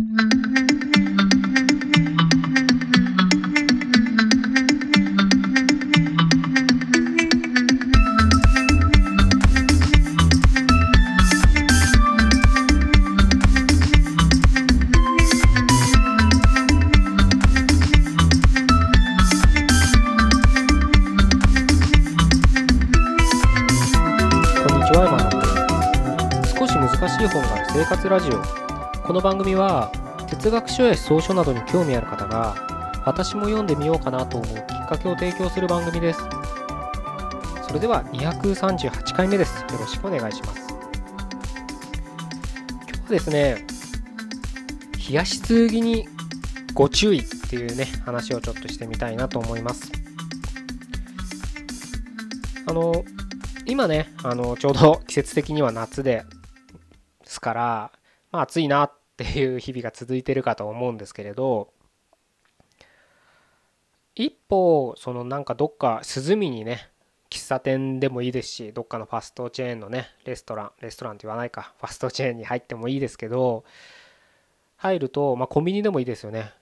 この番組は、哲学書や思想書などに興味ある方が、私も読んでみようかなと思うきっかけを提供する番組です。それでは238回目です。よろしくお願いします。今日はですね、冷やしすぎにご注意っていうね、話をちょっとしてみたいなと思います。あの、今ね、あの、ちょうど季節的には夏ですから、まあ暑いなっていう日々が続いてるかと思うんですけれど、一歩、そのなんかどっか涼みにね、喫茶店でもいいですし、どっかのファストチェーンのね、レストラン、レストランって言わないか、ファストチェーンに入ってもいいですけど、入ると、まあコンビニでもいいですよね。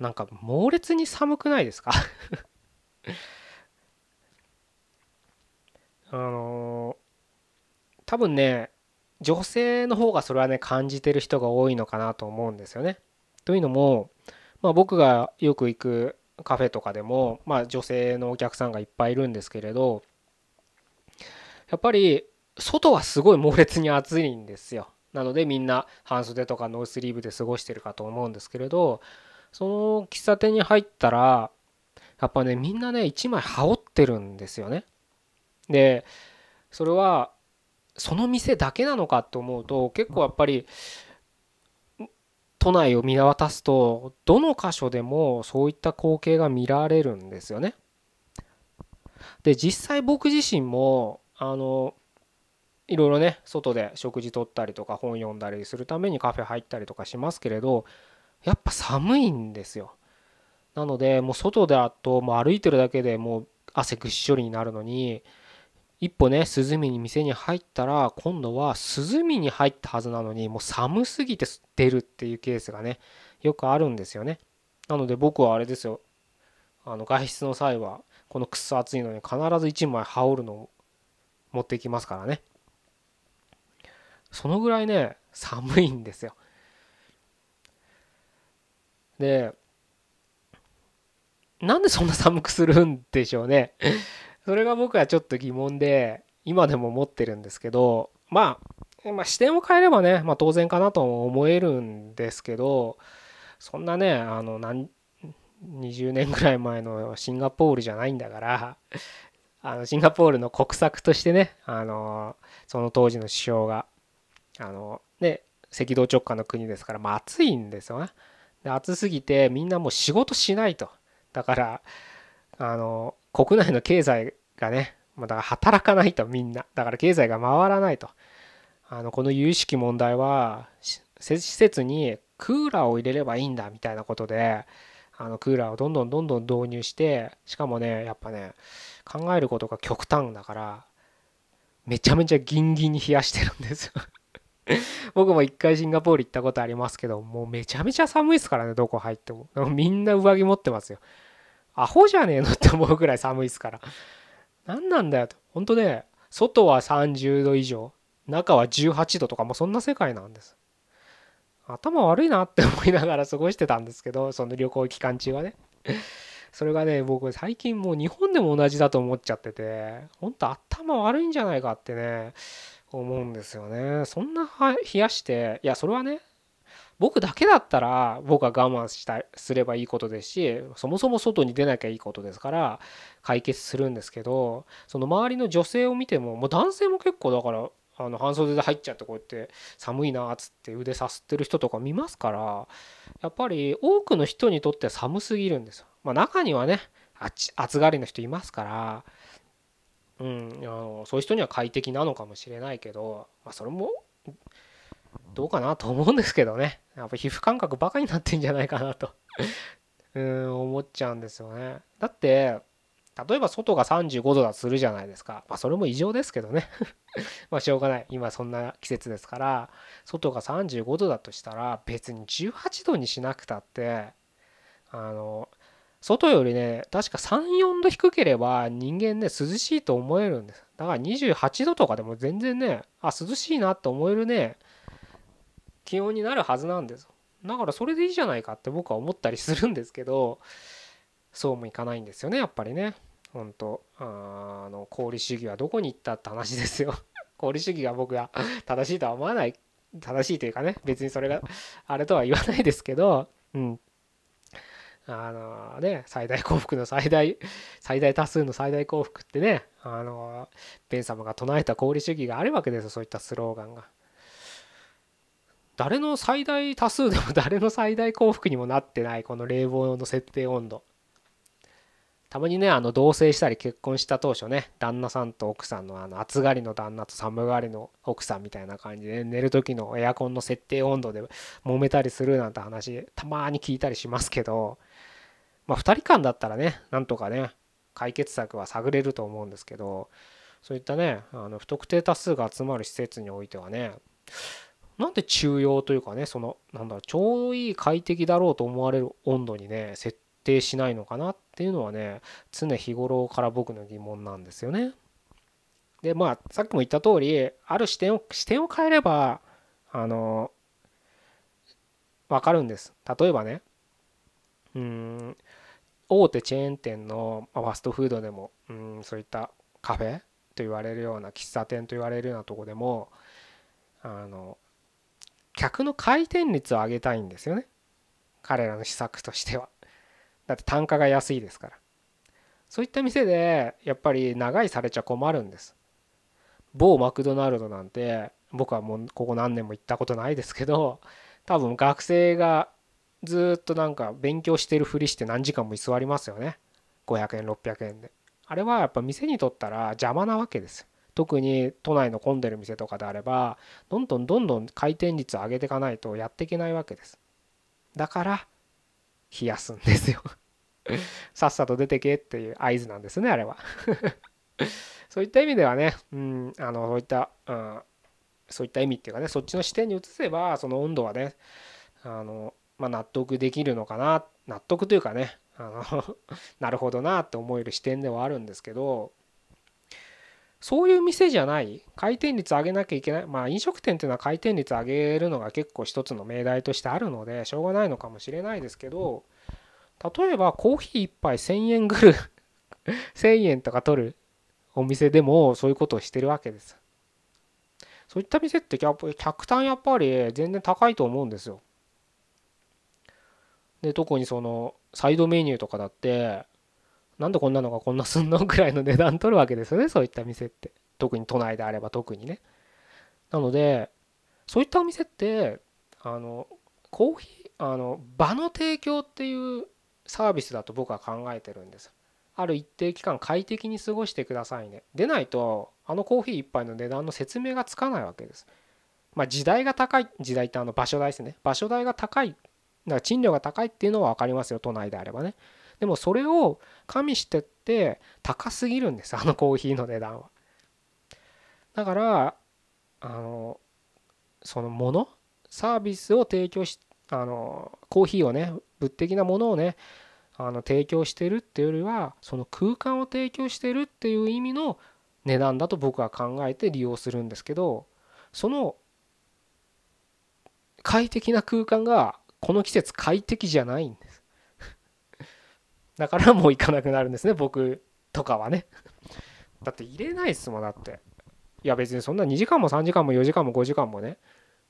なんか猛烈に寒くないですか？あのー多分ね女性の方がそれはね感じてる人が多いのかなと思うんですよね。というのも、まあ、僕がよく行くカフェとかでも、まあ、女性のお客さんがいっぱいいるんですけれどやっぱり外はすごい猛烈に暑いんですよ。なのでみんな半袖とかノースリーブで過ごしてるかと思うんですけれどその喫茶店に入ったらやっぱねみんなね一枚羽織ってるんですよね。でそれはその店だけなのかと思うと結構やっぱり都内を見渡すとどの箇所でもそういった光景が見られるんですよね。で実際僕自身もあのいろいろね外で食事とったりとか本読んだりするためにカフェ入ったりとかしますけれどやっぱ寒いんですよ。なのでもう外だともう歩いてるだけでもう汗ぐっしょりになるのに一歩ね涼みに店に入ったら今度は涼みに入ったはずなのにもう寒すぎて出るっていうケースがねよくあるんですよね。なので僕はあれですよ。あの外出の際はこのくっそ暑いのに必ず1枚羽織るのを持っていきますからね。そのぐらいね寒いんですよ。でなんでそんな寒くするんでしょうね。それが僕はちょっと疑問で今でも思ってるんですけどまあ、まあ、視点を変えればね、まあ、当然かなとも思えるんですけどそんなねあの何20年ぐらい前のシンガポールじゃないんだからあのシンガポールの国策としてねあのその当時の首相があのね赤道直下の国ですから、まあ、暑いんですよね。で暑すぎてみんなもう仕事しないと。だからあの国内の経済がねまだから働かないとみんな。だから経済が回らないと。あのこの有識問題は施設にクーラーを入れればいいんだみたいなことであのクーラーをどんどんどんどん導入してしかもねやっぱね考えることが極端だからめちゃめちゃギンギンに冷やしてるんですよ。僕も一回シンガポール行ったことありますけどもうめちゃめちゃ寒いですからねどこ入ってもみんな上着持ってますよ。アホじゃねえのって思うぐらい寒いですから。何なんだよと。本当ね、外は30度以上、中は18度とかもうそんな世界なんです。頭悪いなって思いながら過ごしてたんですけど、その旅行期間中はね。それがね、僕最近もう日本でも同じだと思っちゃってて、本当頭悪いんじゃないかってね、思うんですよね。そんな冷やして、いや、それはね、僕だけだったら僕は我慢したすればいいことですしそもそも外に出なきゃいいことですから解決するんですけどその周りの女性を見てももう男性も結構だからあの半袖で入っちゃってこうやって寒いなっつって腕さすってる人とか見ますからやっぱり多くの人にとっては寒すぎるんですよ。まあ、中にはね暑がりの人いますからうん、あのそういう人には快適なのかもしれないけど、まあ、それもどうかなと思うんですけどねやっぱ皮膚感覚バカになってんじゃないかなと うん思っちゃうんですよねだって例えば外が35度だとするじゃないですか。まあそれも異常ですけどね まあしょうがない。今そんな季節ですから、外が35度だとしたら別に18度にしなくたって、あの、外よりね、確か3、4度低ければ人間ね、涼しいと思えるんです。だから28度とかでも全然ね、あ、涼しいなって思えるね、気温になるはずなんです。だからそれでいいじゃないかって僕は思ったりするんですけど、そうもいかないんですよね、やっぱりね。本当あの功利主義はどこに行ったって話ですよ功利主義が僕が正しいとは思わない正しいというかね別にそれがあれとは言わないですけどうんあのね最大幸福の最大最大多数の最大幸福ってねあのベン様が唱えた功利主義があるわけですよそういったスローガンが。誰の最大多数でも 誰の最大幸福にもなってないこの冷房の設定温度。たまにねあの同棲したり結婚した当初ね旦那さんと奥さんのあの暑がりの旦那と寒がりの奥さんみたいな感じで、寝る時のエアコンの設定温度で揉めたりするなんて話たまに聞いたりしますけどまあ2人間だったらねなんとかね解決策は探れると思うんですけどそういったねあの不特定多数が集まる施設においてはねなんで中庸というかねそのなんだろうちょうどいい快適だろうと思われる温度にね設定しないのかなっていうのはね常日頃から僕の疑問なんですよね。でまあさっきも言った通りある視点を視点を変えればあの分かるんです。例えばねうん大手チェーン店のファストフードでもうんそういったカフェと言われるような喫茶店と言われるようなとこでもあの客の回転率を上げたいんですよね。彼らの施策としては。だって単価が安いですから。そういった店でやっぱり長いされちゃ困るんです。某マクドナルドなんて僕はもうここ何年も行ったことないですけど多分学生がずっとなんか勉強してるふりして何時間も居座りますよね。500円600円で。あれはやっぱ店にとったら邪魔なわけですよ。特に都内の混んでる店とかであればどんどんどんどん回転率を上げていかないとやっていけないわけです。だから冷やすんですよ。さっさと出てけっていう合図なんですねあれは。そういった意味ではね、うん、あのそういった、うん、そういった意味っていうかねそっちの視点に移せばその温度はねあの、まあ、納得できるのかな納得というかねあの なるほどなって思える視点ではあるんですけどそういう店じゃない。回転率上げなきゃいけない。まあ飲食店っていうのは回転率上げるのが結構一つの命題としてあるのでしょうがないのかもしれないですけど例えばコーヒー1杯1000円ぐる1000円とか取るお店でもそういうことをしてるわけです。そういった店って客単やっぱり全然高いと思うんですよ。で特にそのサイドメニューとかだってなんでこんなのがこんなすんのぐらいの値段取るわけですよね そういった店って。特に都内であれば特にね。なのでそういったお店ってあのコーヒーあの場の提供っていうサービスだと僕は考えてるんです。ある一定期間快適に過ごしてくださいね。でないとあのコーヒー1杯の値段の説明がつかないわけです。まあ時代が高い時代ってあの場所代ですね。場所代が高いだから賃料が高いっていうのは分かりますよ都内であればね。でもそれを加味してって高すぎるんですあのコーヒーの値段は。だからあのそのものサービスを提供しあのコーヒーをね物的なものをねあの提供してるっていうよりはその空間を提供してるっていう意味の値段だと僕は考えて利用するんですけどその快適な空間がこの季節快適じゃないんですだからもう行かなくなるんですね僕とかはね。だって入れないっすもんだって。いや別にそんな2時間も3時間も4時間も5時間もね。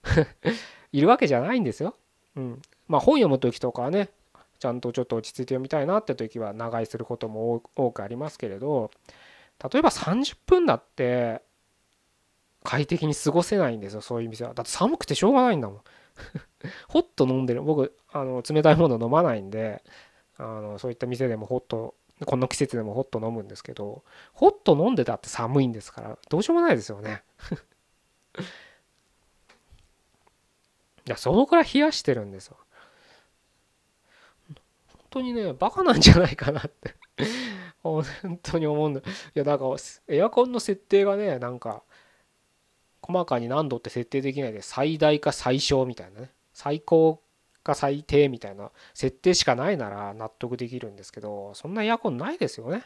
いるわけじゃないんですよ。うん、まあ本読む時とかはねちゃんとちょっと落ち着いて読みたいなって時は長居することも多くありますけれど例えば30分だって快適に過ごせないんですよそういう店は。だって寒くてしょうがないんだもん。ホット飲んでる。僕あの冷たいもの飲まないんであのそういった店でもホットこの季節でもホット飲むんですけどホット飲んでたって寒いんですからどうしようもないですよね。いやそのくらい冷やしてるんですよ。本当にねバカなんじゃないかなって 本当に思うんだ。いやだかエアコンの設定がねなんか細かに何度って設定できないで最大か最小みたいなね。最高か最低みたいな設定しかないなら納得できるんですけどそんなエアコンないですよね。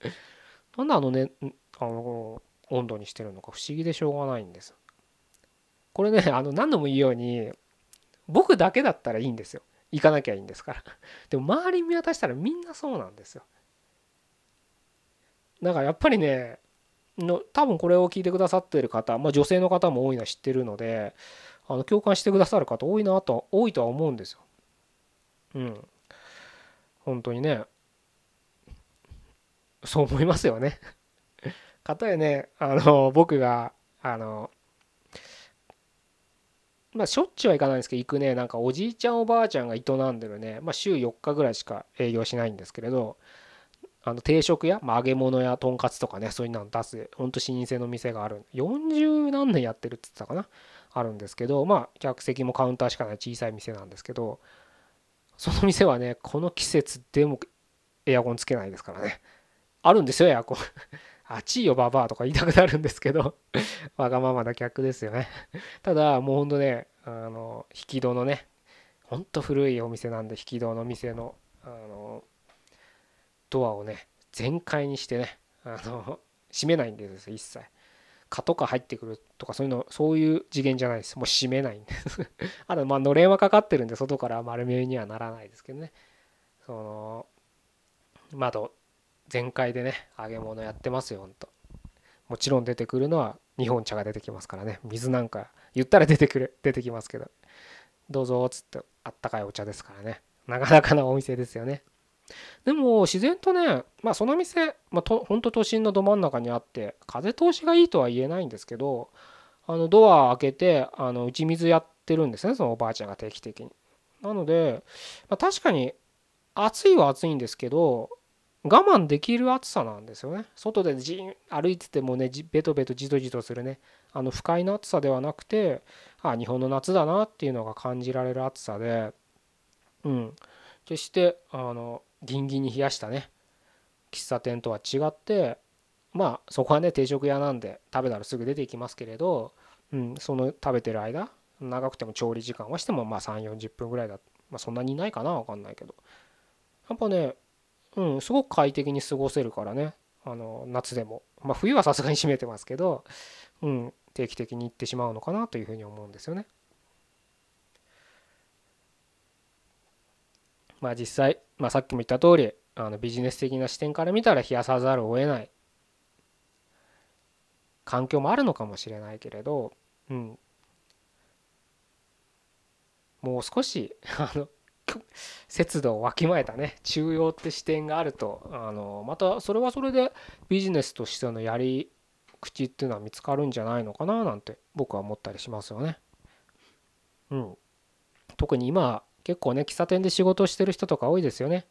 なんであのねあの温度にしてるのか不思議でしょうがないんです。これねあの何度も言うように僕だけだったらいいんですよ。行かなきゃいいんですから。でも周り見渡したらみんなそうなんですよ。だからやっぱりねの多分これを聞いてくださってる方、まあ、女性の方も多いのは知ってるのであの共感してくださる方多いなと多いとは思うんですよ。うん。本当にねそう思いますよね。かたやねあの僕があのまあしょっちゅうはいかないんですけど行くねなんかおじいちゃんおばあちゃんが営んでるね、まあ、週4日ぐらいしか営業しないんですけれどあの定食屋、まあ、揚げ物やとんかつとかねそういうの出すほんと老舗の店がある40何年やってるって言ってたかなあるんですけどまあ客席もカウンターしかない小さい店なんですけどその店はねこの季節でもエアコンつけないですからね。あるんですよエアコン。暑いよババアとか言いたくなるんですけど わがままな客ですよね。ただもうほんとねあの引き戸のねほんと古いお店なんで引き戸の店のあのドアをね全開にしてねあの閉めないんです一切。蚊とか入ってくるとかそういうのそういう次元じゃないです。もう閉めない。んですあとまあのれんはかかってるんで外から丸見えにはならないですけどね。その窓全開でね揚げ物やってますよほんと。もちろん出てくるのは日本茶が出てきますからね。水なんか言ったら出てくる出てきますけど。どうぞっつってあったかいお茶ですからね。なかなかなお店ですよね。でも自然とね、まあ、その店、まあ、と本当都心のど真ん中にあって風通しがいいとは言えないんですけどあのドア開けてあの打ち水やってるんですねそのおばあちゃんが定期的に。なので、まあ、確かに暑いは暑いんですけど我慢できる暑さなんですよね。外でじん歩いててもねベトベトじとじとするねあの不快な暑さではなくてあ日本の夏だなっていうのが感じられる暑さでうん決してあのギンギンに冷やしたね。喫茶店とは違ってまあそこはね定食屋なんで食べたらすぐ出ていきますけれど、うん、その食べてる間長くても調理時間はしてもまあ3 4 0分ぐらいだまあそんなにいないかな分かんないけど。やっぱねうんすごく快適に過ごせるからね。あの夏でも。まあ冬はさすがに閉めてますけど、うん、定期的に行ってしまうのかなというふうに思うんですよね。まあ実際、まあ、さっきも言った通りあのビジネス的な視点から見たら冷やさざるを得ない。環境もあるのかもしれないけれど、うん、もう少し あの節度をわきまえたね中庸って視点があるとあのまたそれはそれでビジネスとしてのやり口っていうのは見つかるんじゃないのかななんて僕は思ったりしますよね。うん、特に今結構ね喫茶店で仕事してる人とか多いですよね。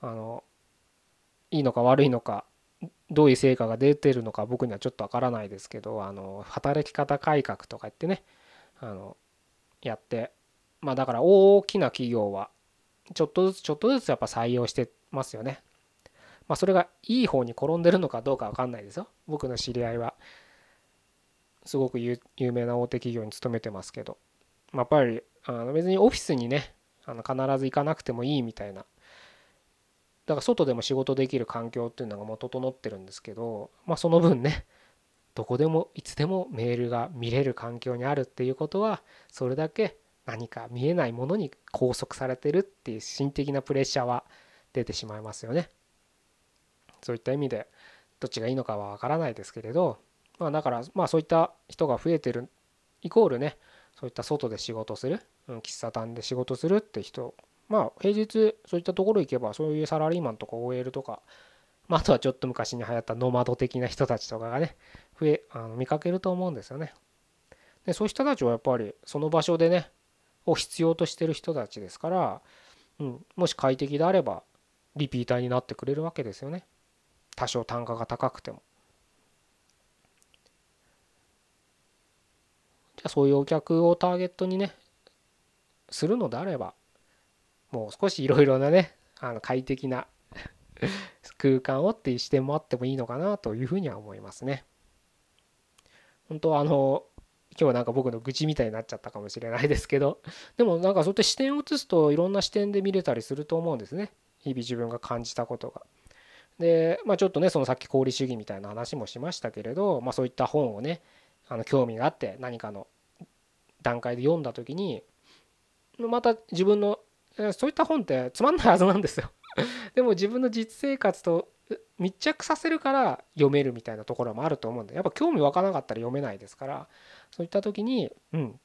あのいいのか悪いのかどういう成果が出てるのか僕にはちょっとわからないですけどあの働き方改革とか言ってねあのやってまあだから大きな企業はちょっとずつちょっとずつやっぱ採用してますよね。まあそれがいい方に転んでるのかどうかわかんないですよ。僕の知り合いはすごく有名な大手企業に勤めてますけど、まあ、やっぱりあの別にオフィスにねあの必ず行かなくてもいいみたいなだから外でも仕事できる環境っていうのがもう整ってるんですけどまあその分ねどこでもいつでもメールが見れる環境にあるっていうことはそれだけ何か見えないものに拘束されてるっていう心的なプレッシャーは出てしまいますよね。そういった意味でどっちがいいのかはわからないですけれどまあだからまあそういった人が増えてるイコールねそういった外で仕事する、うん、喫茶店で仕事するって人まあ平日そういったところ行けばそういうサラリーマンとか OL とか、まあ、あとはちょっと昔に流行ったノマド的な人たちとかがね増えあの見かけると思うんですよね。でそういう人たちはやっぱりその場所でねを必要としてる人たちですから、うん、もし快適であればリピーターになってくれるわけですよね。多少単価が高くても。じゃあそういうお客をターゲットにねするのであればもう少しいろいろなねあの快適な 空間をっていう視点もあってもいいのかなというふうには思いますね。本当はあの今日はなんか僕の愚痴みたいになっちゃったかもしれないですけどでもなんかそうやって視点を移すといろんな視点で見れたりすると思うんですね日々自分が感じたことが。でまあちょっとねそのさっき功利主義みたいな話もしましたけれど、まあ、そういった本をねあの興味があって何かの段階で読んだ時にまた自分のそういった本ってつまんないはずなんですよ。でも自分の実生活と密着させるから読めるみたいなところもあると思うんでやっぱ興味湧かなかったら読めないですから。そういった時にうん。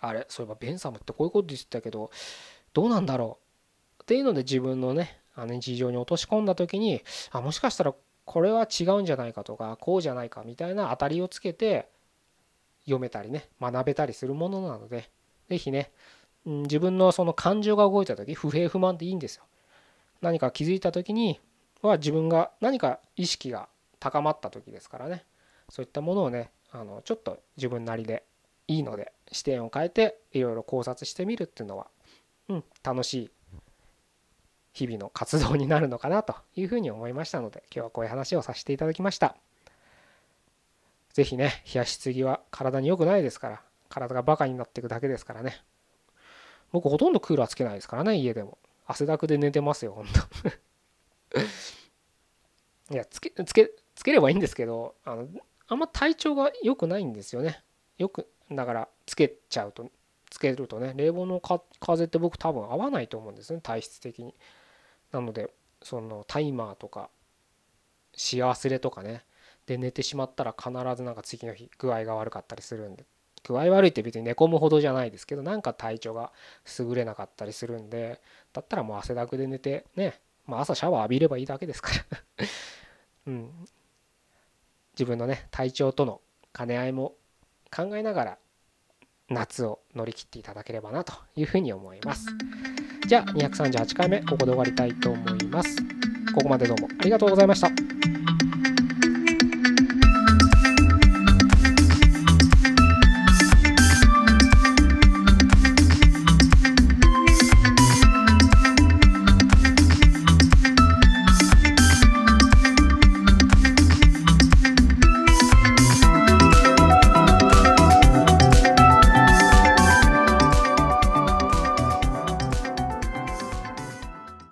あれそういえばベンサムってこういうこと言ってたけどどうなんだろう。っていうので自分のね日常に落とし込んだ時にあもしかしたらこれは違うんじゃないかとかこうじゃないかみたいな当たりをつけて読めたりね学べたりするものなので是非ね自分のその感情が動いた時不平不満でいいんですよ。何か気づいた時には自分が何か意識が高まった時ですからねそういったものをねあのちょっと自分なりでいいので視点を変えていろいろ考察してみるっていうのは、うん、楽しい日々の活動になるのかなというふうに思いましたので今日はこういう話をさせていただきました。是非ね冷やしすぎは体に良くないですから体がバカになっていくだけですからね。僕ほとんどクーラーつけないですからね家でも。汗だくで寝てますよほんと。いやつけつけつければいいんですけどあのあんま体調が良くないんですよね。よくだからつけちゃうとつけるとね冷房のか風って僕多分合わないと思うんですね体質的に。なのでそのタイマーとかし忘れとかねで寝てしまったら必ずなんか次の日具合が悪かったりするんで。具合悪いって別に寝込むほどじゃないですけどなんか体調が優れなかったりするんでだったらもう汗だくで寝てね、まあ、朝シャワー浴びればいいだけですから。うん、自分のね体調との兼ね合いも考えながら夏を乗り切っていただければなというふうに思います。じゃあ238回目ここで終わりたいと思います。ここまでどうもありがとうございました。